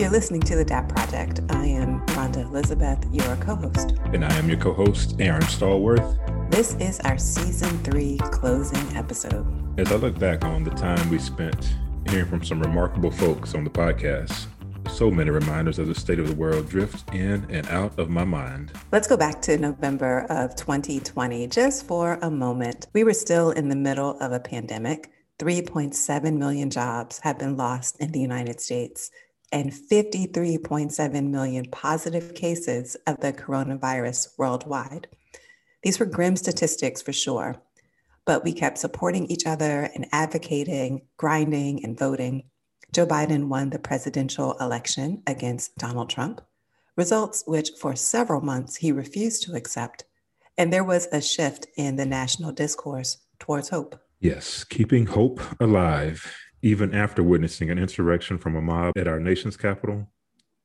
You're listening to The DAP Project. I am Rhonda Elizabeth, your co host. And I am your co host, Aaron Stallworth. This is our season three closing episode. As I look back on the time we spent hearing from some remarkable folks on the podcast, so many reminders of the state of the world drift in and out of my mind. Let's go back to November of 2020 just for a moment. We were still in the middle of a pandemic. 3.7 million jobs have been lost in the United States and 53.7 million positive cases of the coronavirus worldwide. These were grim statistics for sure, but we kept supporting each other and advocating, grinding, and voting. Joe Biden won the presidential election against Donald Trump, results which for several months he refused to accept. And there was a shift in the national discourse towards hope. Yes, keeping hope alive, even after witnessing an insurrection from a mob at our nation's capital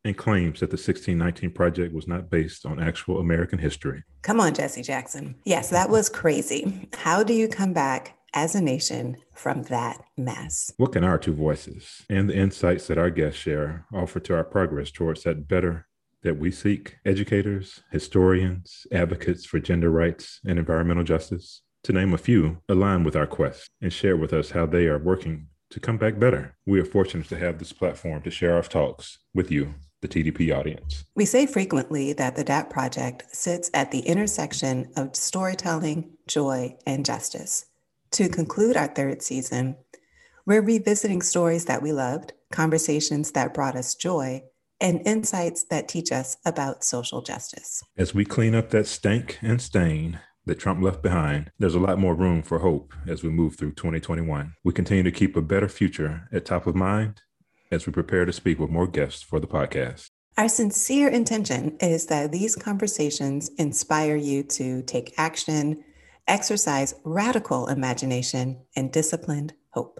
and claims that the 1619 Project was not based on actual American history. Come on, Jesse Jackson. Yes, that was crazy. How do you come back as a nation from that mess. What can our two voices and the insights that our guests share offer to our progress towards that better that we seek? Educators, historians, advocates for gender rights and environmental justice, to name a few, align with our quest and share with us how they are working to come back better. We are fortunate to have this platform to share our talks with you, the TDP audience. We say frequently that the DAP Project sits at the intersection of storytelling, joy, and justice. To conclude our third season, we're revisiting stories that we loved, conversations that brought us joy, and insights that teach us about social justice. As we clean up that stank and stain that Trump left behind, there's a lot more room for hope as we move through 2021. We continue to keep a better future at top of mind as we prepare to speak with more guests for the podcast. Our sincere intention is that these conversations inspire you to take action exercise radical imagination and disciplined hope.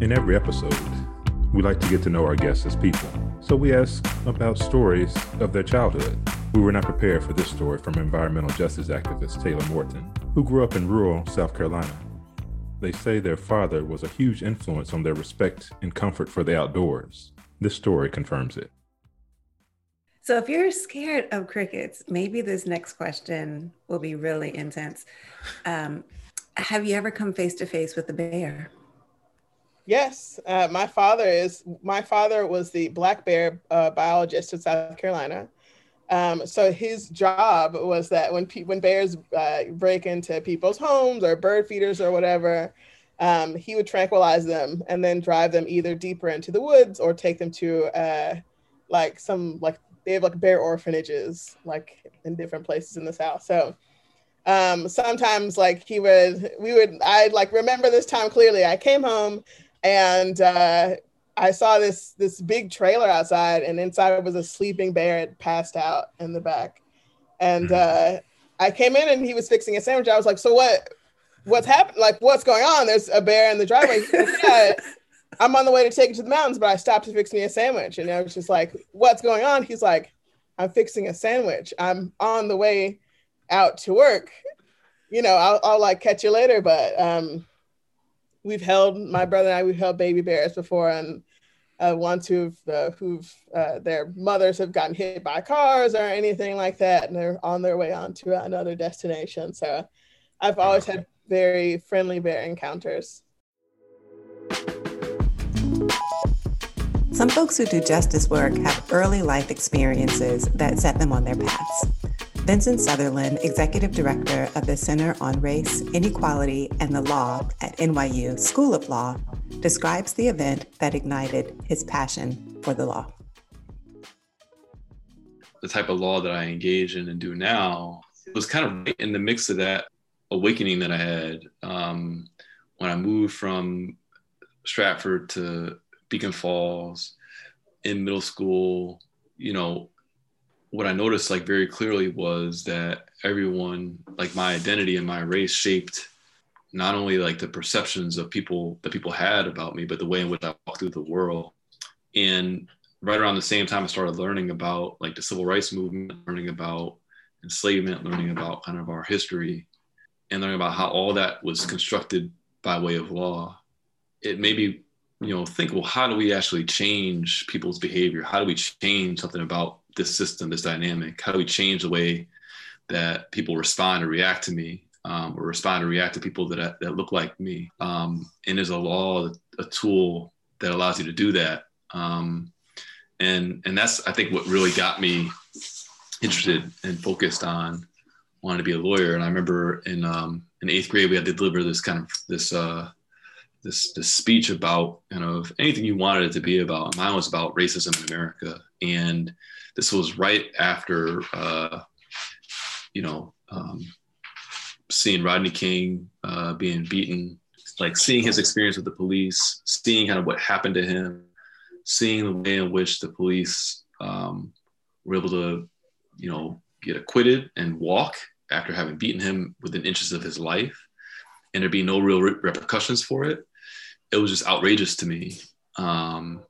In every episode, we like to get to know our guests as people. So we ask about stories of their childhood. We were not prepared for this story from environmental justice activist Taylor Morton, who grew up in rural South Carolina. They say their father was a huge influence on their respect and comfort for the outdoors. This story confirms it. So, if you're scared of crickets, maybe this next question will be really intense. Um, have you ever come face to face with a bear? Yes, uh, my father is. My father was the black bear uh, biologist in South Carolina. Um, so his job was that when pe- when bears uh, break into people's homes or bird feeders or whatever, um, he would tranquilize them and then drive them either deeper into the woods or take them to uh, like some like they have like bear orphanages like in different places in the south so um sometimes like he would we would i like remember this time clearly i came home and uh i saw this this big trailer outside and inside was a sleeping bear had passed out in the back and mm-hmm. uh i came in and he was fixing a sandwich i was like so what what's happening? like what's going on there's a bear in the driveway yeah, I'm on the way to take it to the mountains, but I stopped to fix me a sandwich. And I was just like, what's going on? He's like, I'm fixing a sandwich. I'm on the way out to work. You know, I'll, I'll like catch you later. But um, we've held, my brother and I, we've held baby bears before. And uh, ones who've, uh, who've uh, their mothers have gotten hit by cars or anything like that. And they're on their way on to another destination. So I've always had very friendly bear encounters. Some folks who do justice work have early life experiences that set them on their paths. Vincent Sutherland, Executive Director of the Center on Race, Inequality, and the Law at NYU School of Law, describes the event that ignited his passion for the law. The type of law that I engage in and do now was kind of in the mix of that awakening that I had um, when I moved from Stratford to Beacon Falls in middle school, you know, what I noticed like very clearly was that everyone, like my identity and my race shaped not only like the perceptions of people that people had about me, but the way in which I walked through the world. And right around the same time, I started learning about like the civil rights movement, learning about enslavement, learning about kind of our history, and learning about how all that was constructed by way of law. It made me you know think well how do we actually change people's behavior how do we change something about this system this dynamic how do we change the way that people respond or react to me um, or respond or react to people that, that look like me? Um, and there's a law a tool that allows you to do that. Um, and and that's i think what really got me interested and focused on wanting to be a lawyer. And i remember in um, in eighth grade we had to deliver this kind of this uh, this this speech about kind of anything you wanted it to be about. Mine was about racism in America, and this was right after uh, you know um, seeing Rodney King uh, being beaten, like seeing his experience with the police, seeing kind of what happened to him, seeing the way in which the police um, were able to, you know, get acquitted and walk after having beaten him within inches of his life, and there be no real repercussions for it it was just outrageous to me. Um,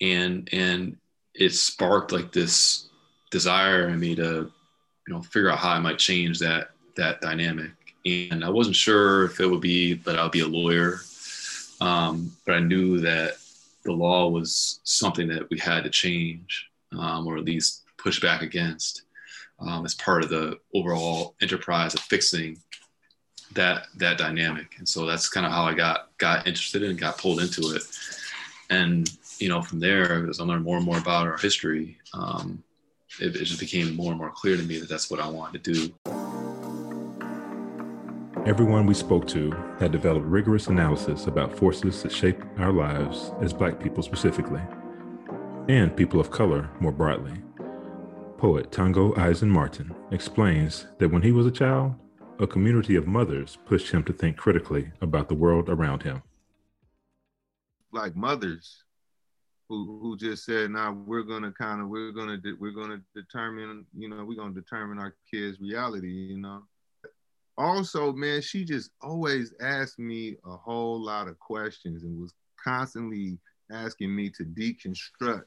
and and it sparked like this desire in me to, you know, figure out how I might change that that dynamic. And I wasn't sure if it would be that I'll be a lawyer, um, but I knew that the law was something that we had to change, um, or at least push back against, um, as part of the overall enterprise of fixing that that dynamic and so that's kind of how i got got interested in and got pulled into it and you know from there as i learned more and more about our history um, it, it just became more and more clear to me that that's what i wanted to do Everyone we spoke to had developed rigorous analysis about forces that shape our lives as Black people specifically, and people of color more broadly. Poet Tongo Eisen Martin explains that when he was a child, a community of mothers pushed him to think critically about the world around him. Like mothers who who just said, "Now nah, we're gonna kind of we're gonna de- we're gonna determine you know we're gonna determine our kids' reality." You know. Also, man, she just always asked me a whole lot of questions and was constantly asking me to deconstruct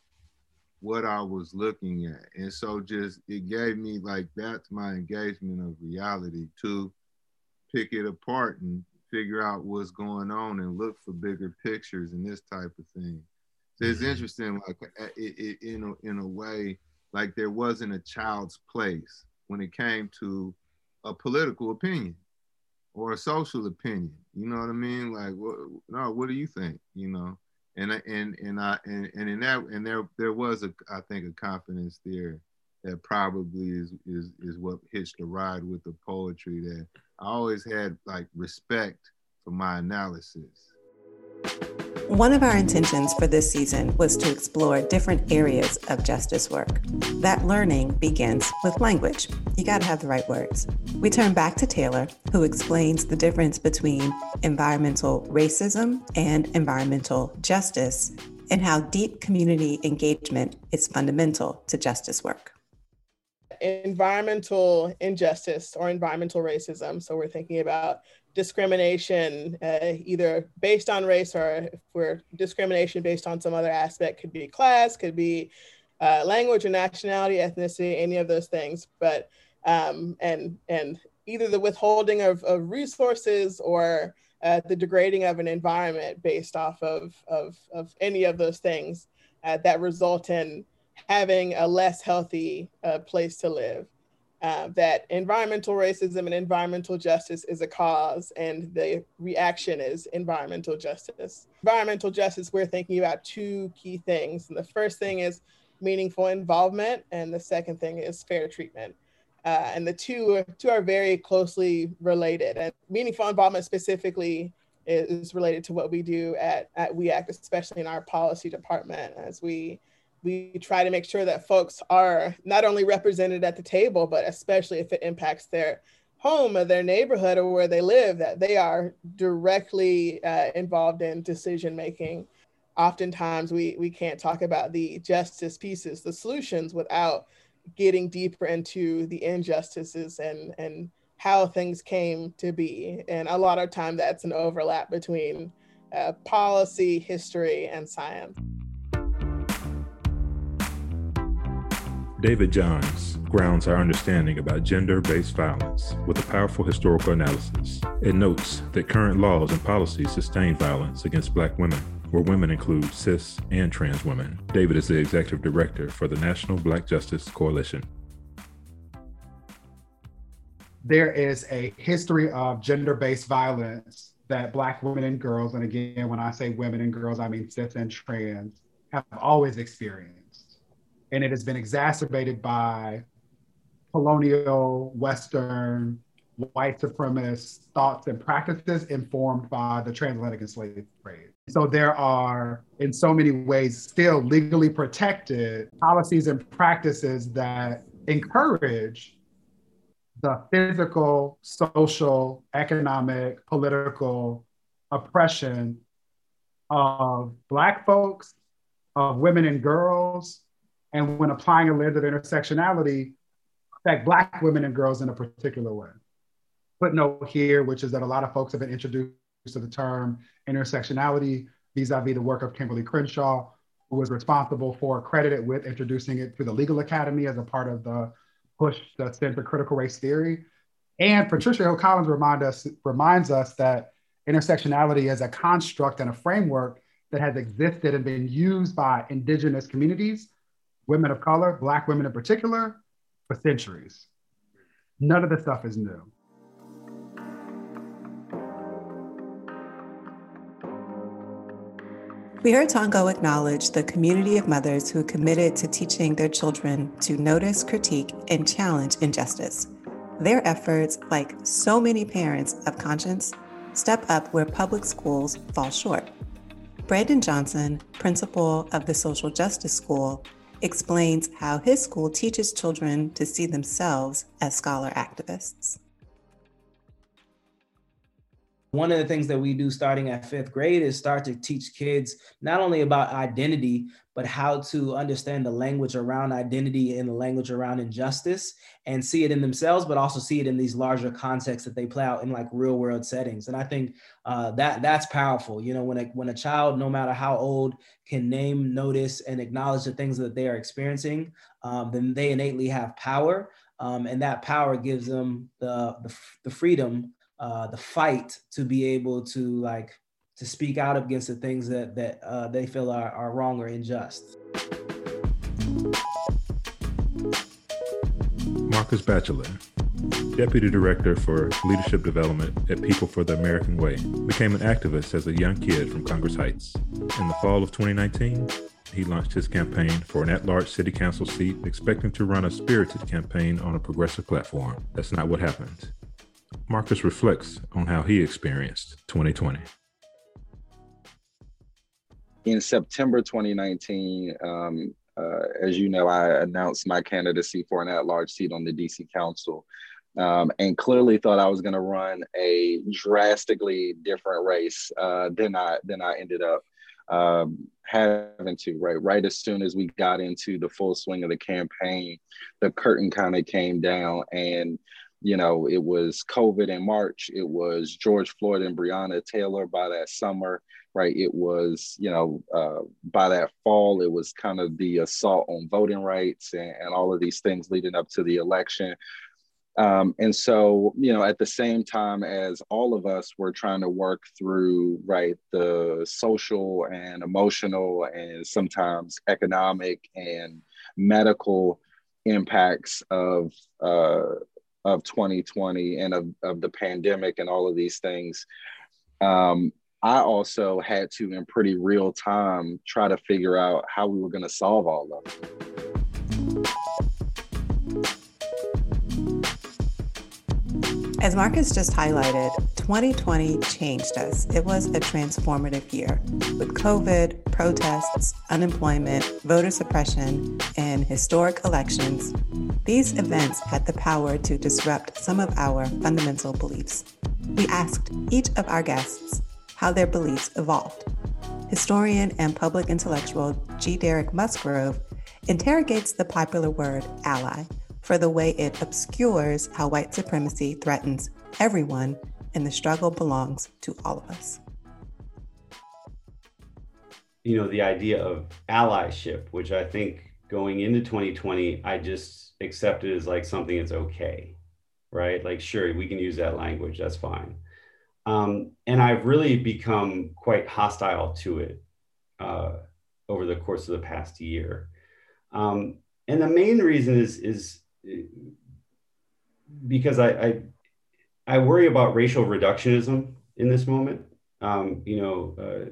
what I was looking at. And so just it gave me like that's my engagement of reality to pick it apart and figure out what's going on and look for bigger pictures and this type of thing. So it's mm-hmm. interesting, like it, it, in a, in a way, like there wasn't a child's place when it came to a political opinion or a social opinion. You know what I mean? Like, what, no, what do you think? You know, and and and I and, and in that and there there was a I think a confidence there that probably is is is what hitched the ride with the poetry that I always had like respect for my analysis. One of our intentions for this season was to explore different areas of justice work. That learning begins with language. You got to have the right words. We turn back to Taylor, who explains the difference between environmental racism and environmental justice and how deep community engagement is fundamental to justice work environmental injustice or environmental racism. So we're thinking about discrimination, uh, either based on race or if we're discrimination based on some other aspect, could be class, could be uh, language or nationality, ethnicity, any of those things. But um, and and either the withholding of, of resources or uh, the degrading of an environment based off of of, of any of those things uh, that result in having a less healthy uh, place to live. Uh, that environmental racism and environmental justice is a cause, and the reaction is environmental justice. Environmental justice, we're thinking about two key things. And the first thing is meaningful involvement, and the second thing is fair treatment. Uh, and the two, two are very closely related. And meaningful involvement specifically is related to what we do at, at WE ACT, especially in our policy department, as we we try to make sure that folks are not only represented at the table, but especially if it impacts their home or their neighborhood or where they live, that they are directly uh, involved in decision making. Oftentimes, we, we can't talk about the justice pieces, the solutions, without getting deeper into the injustices and, and how things came to be. And a lot of time, that's an overlap between uh, policy, history, and science. David Johns grounds our understanding about gender based violence with a powerful historical analysis. It notes that current laws and policies sustain violence against Black women, where women include cis and trans women. David is the executive director for the National Black Justice Coalition. There is a history of gender based violence that Black women and girls, and again, when I say women and girls, I mean cis and trans, have always experienced. And it has been exacerbated by colonial, Western, white supremacist thoughts and practices informed by the transatlantic slave trade. So there are, in so many ways, still legally protected policies and practices that encourage the physical, social, economic, political oppression of Black folks, of women and girls, and when applying a lens of intersectionality, affect Black women and girls in a particular way. Footnote here, which is that a lot of folks have been introduced to the term intersectionality vis-a-vis the work of Kimberlé Crenshaw, who was responsible for credited with introducing it to the Legal Academy as a part of the push that stands for critical race theory. And Patricia Hill Collins remind us, reminds us that intersectionality is a construct and a framework that has existed and been used by indigenous communities, women of color, Black women in particular, for centuries. None of this stuff is new. We heard Tongo acknowledge the community of mothers who committed to teaching their children to notice, critique, and challenge injustice. Their efforts, like so many parents of conscience, step up where public schools fall short. Brandon Johnson, principal of the Social Justice School, explains how his school teaches children to see themselves as scholar activists. One of the things that we do starting at fifth grade is start to teach kids not only about identity, but how to understand the language around identity and the language around injustice and see it in themselves, but also see it in these larger contexts that they play out in like real world settings. And I think uh, that that's powerful. You know, when a, when a child, no matter how old, can name, notice, and acknowledge the things that they are experiencing, um, then they innately have power. Um, and that power gives them the, the, the freedom uh, the fight to be able to like to speak out against the things that that uh, they feel are, are wrong or unjust. Marcus Batchelor, Deputy Director for Leadership Development at People for the American Way, became an activist as a young kid from Congress Heights. In the fall of 2019, he launched his campaign for an at large city council seat, expecting to run a spirited campaign on a progressive platform. That's not what happened. Marcus reflects on how he experienced 2020. In September 2019, um, uh, as you know, I announced my candidacy for an at large seat on the DC Council. Um, and clearly thought I was going to run a drastically different race uh, than I than I ended up um, having to. Right, right as soon as we got into the full swing of the campaign, the curtain kind of came down, and you know, it was COVID in March. It was George Floyd and Breonna Taylor by that summer, right? It was, you know, uh, by that fall, it was kind of the assault on voting rights and, and all of these things leading up to the election. Um, and so, you know, at the same time as all of us were trying to work through, right, the social and emotional and sometimes economic and medical impacts of uh, of 2020 and of, of the pandemic and all of these things um, i also had to in pretty real time try to figure out how we were going to solve all of it As Marcus just highlighted, 2020 changed us. It was a transformative year with COVID, protests, unemployment, voter suppression, and historic elections. These events had the power to disrupt some of our fundamental beliefs. We asked each of our guests how their beliefs evolved. Historian and public intellectual G. Derek Musgrove interrogates the popular word ally for the way it obscures how white supremacy threatens everyone and the struggle belongs to all of us. You know, the idea of allyship, which I think going into 2020, I just accepted as like something that's okay, right? Like, sure, we can use that language, that's fine. Um, and I've really become quite hostile to it uh, over the course of the past year. Um, and the main reason is, is because I, I, I worry about racial reductionism in this moment. Um, you know, uh,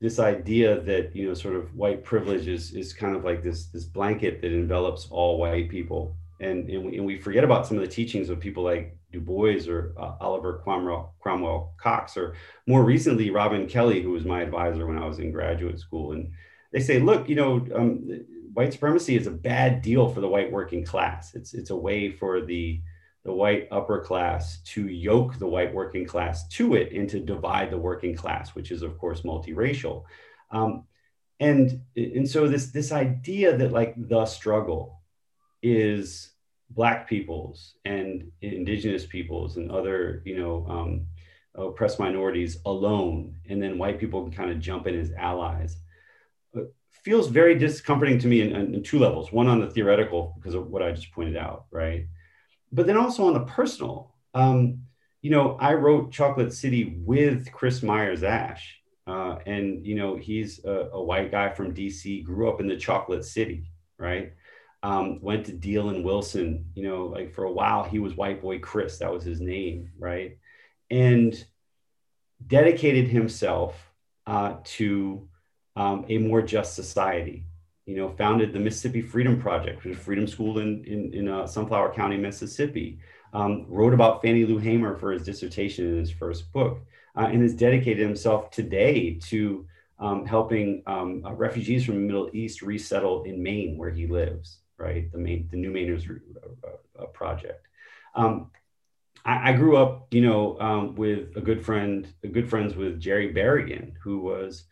this idea that you know sort of white privilege is is kind of like this this blanket that envelops all white people. And and we, and we forget about some of the teachings of people like Du Bois or uh, Oliver Cromwell, Cromwell Cox or more recently Robin Kelley who was my advisor when I was in graduate school. And they say look you know um, white supremacy is a bad deal for the white working class. It's it's a way for the the white upper class to yoke the white working class to it and to divide the working class, which is of course multiracial. Um, and, and so this, this idea that like the struggle is black peoples and indigenous peoples and other, you know, um, oppressed minorities alone, and then white people can kind of jump in as allies uh, feels very discomforting to me in, in, two levels. One on the theoretical, because of what I just pointed out, right? But then also on the personal. Um, you know, I wrote Chocolate City with Chris Myers Asch. Uh, and, you know, he's a, a, white guy from DC, grew up in the Chocolate City, right? Um, went to Deal and Wilson, you know, like for a while, he was White Boy Chris, that was his name, right? And dedicated himself uh, to um, a more just society, you know, founded the Mississippi Freedom Project, which is a freedom school in, in, in uh, Sunflower County, Mississippi. Um, wrote about Fannie Lou Hamer for his dissertation in his first book, uh, and has dedicated himself today to um, helping um, uh, refugees from the Middle East resettle in Maine, where he lives. Right, the main the New Mainers uh, uh, project. Um, I, I, grew up, you know, um, with a good friend, good friends with Jerry Berrigan, who was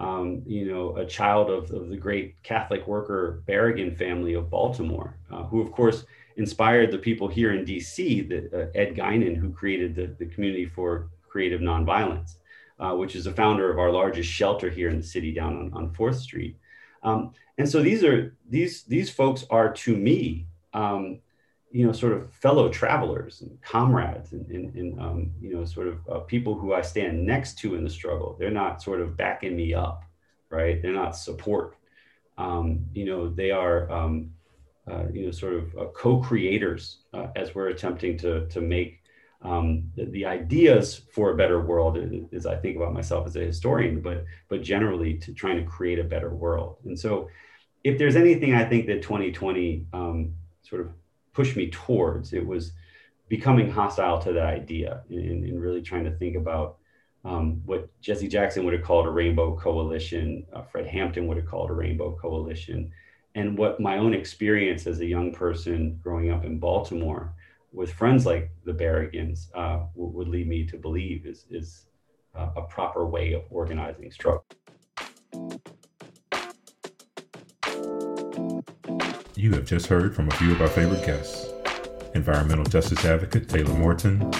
um, you know, a child of, of, the great Catholic worker Berrigan family of Baltimore, uh, who, of course, inspired the people here in DC, the, uh, Ed Guinan, who created the, the Community for Creative Nonviolence, uh, which is the founder of our largest shelter here in the city down on, on 4th Street. Um, and so these are these these folks are to me um, you know, sort of fellow travelers and comrades and, and, and um, you know, sort of uh, people who I stand next to in the struggle. They're not sort of backing me up, right? They're not support. Um, you know, they are, um, uh, you know, sort of uh, co-creators uh, as we're attempting to, to make um, the, the, ideas for a better world as I think about myself as a historian, but, but generally to trying to create a better world. And so if there's anything I think that 2020 um, sort of pushed me towards. It was becoming hostile to that idea and, and really trying to think about um, what Jesse Jackson would have called a rainbow coalition, uh, Fred Hampton would have called a rainbow coalition, and what my own experience as a young person growing up in Baltimore with friends like the Berrigans uh, would, would lead me to believe is, is uh, a proper way of organizing struggle. You have just heard from a few of our favorite guests environmental justice advocate Taylor Morton,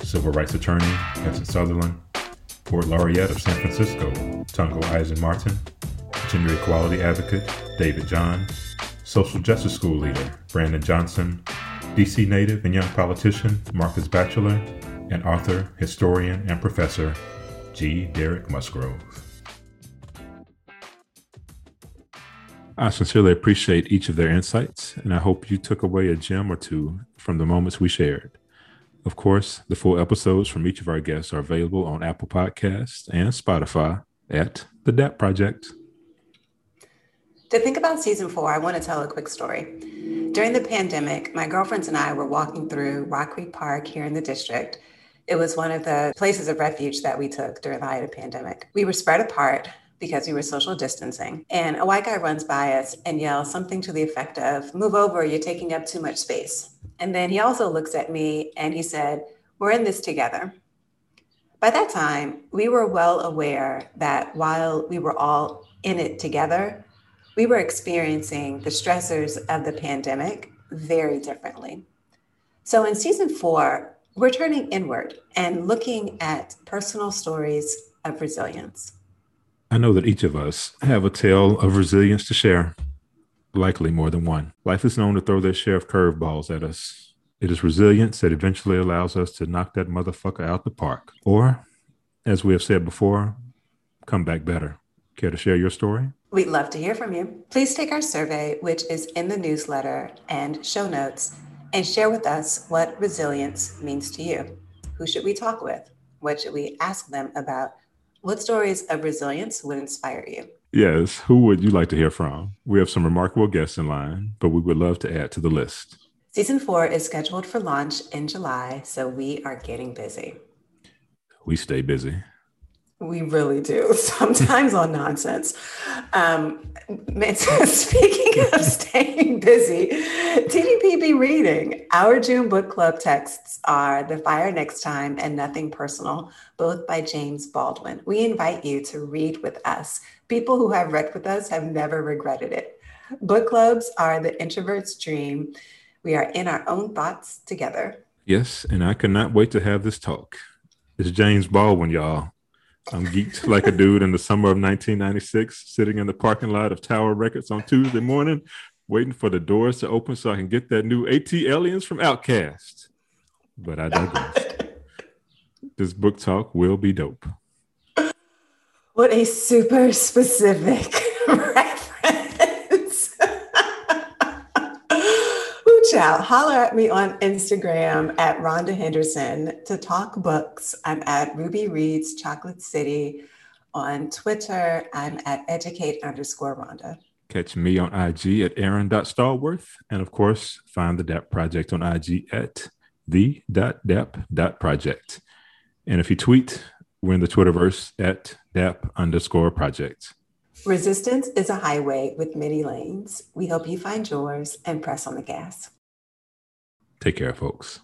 civil rights attorney Vincent Sutherland, Poet Laureate of San Francisco Tongo Eisen Martin, gender equality advocate David John, social justice school leader Brandon Johnson, DC native and young politician Marcus Batchelor, and author, historian, and professor G. Derek Musgrove. I sincerely appreciate each of their insights, and I hope you took away a gem or two from the moments we shared. Of course, the full episodes from each of our guests are available on Apple Podcasts and Spotify at The DAP Project. To think about season four, I want to tell a quick story. During the pandemic, my girlfriends and I were walking through Rock Creek Park here in the district. It was one of the places of refuge that we took during the height of pandemic. We were spread apart, because we were social distancing. And a white guy runs by us and yells something to the effect of, Move over, you're taking up too much space. And then he also looks at me and he said, We're in this together. By that time, we were well aware that while we were all in it together, we were experiencing the stressors of the pandemic very differently. So in season four, we're turning inward and looking at personal stories of resilience. I know that each of us have a tale of resilience to share, likely more than one. Life is known to throw their share of curveballs at us. It is resilience that eventually allows us to knock that motherfucker out the park. Or, as we have said before, come back better. Care to share your story? We'd love to hear from you. Please take our survey, which is in the newsletter and show notes, and share with us what resilience means to you. Who should we talk with? What should we ask them about? What stories of resilience would inspire you? Yes, who would you like to hear from? We have some remarkable guests in line, but we would love to add to the list. Season four is scheduled for launch in July, so we are getting busy. We stay busy. We really do, sometimes on nonsense. Um, speaking of staying busy, TDPB reading. Our June book club texts are The Fire Next Time and Nothing Personal, both by James Baldwin. We invite you to read with us. People who have read with us have never regretted it. Book clubs are the introvert's dream. We are in our own thoughts together. Yes, and I cannot wait to have this talk. It's James Baldwin, y'all. I'm geeked like a dude in the summer of 1996, sitting in the parking lot of Tower Records on Tuesday morning, waiting for the doors to open so I can get that new ATLiens from OutKast. But I digress. this book talk will be dope. What a super specific out. Holler at me on Instagram at Rhonda Henderson to talk books. I'm at Ruby Reads Chocolate City. On Twitter, I'm at educate underscore Rhonda. Catch me on IG at aaron.stallworth. And of course, find the DAP Project on IG at the.dap.project. And if you tweet, we're in the Twitterverse at DAP underscore project. Resistance is a highway with many lanes. We hope you find yours and press on the gas. Take care, folks.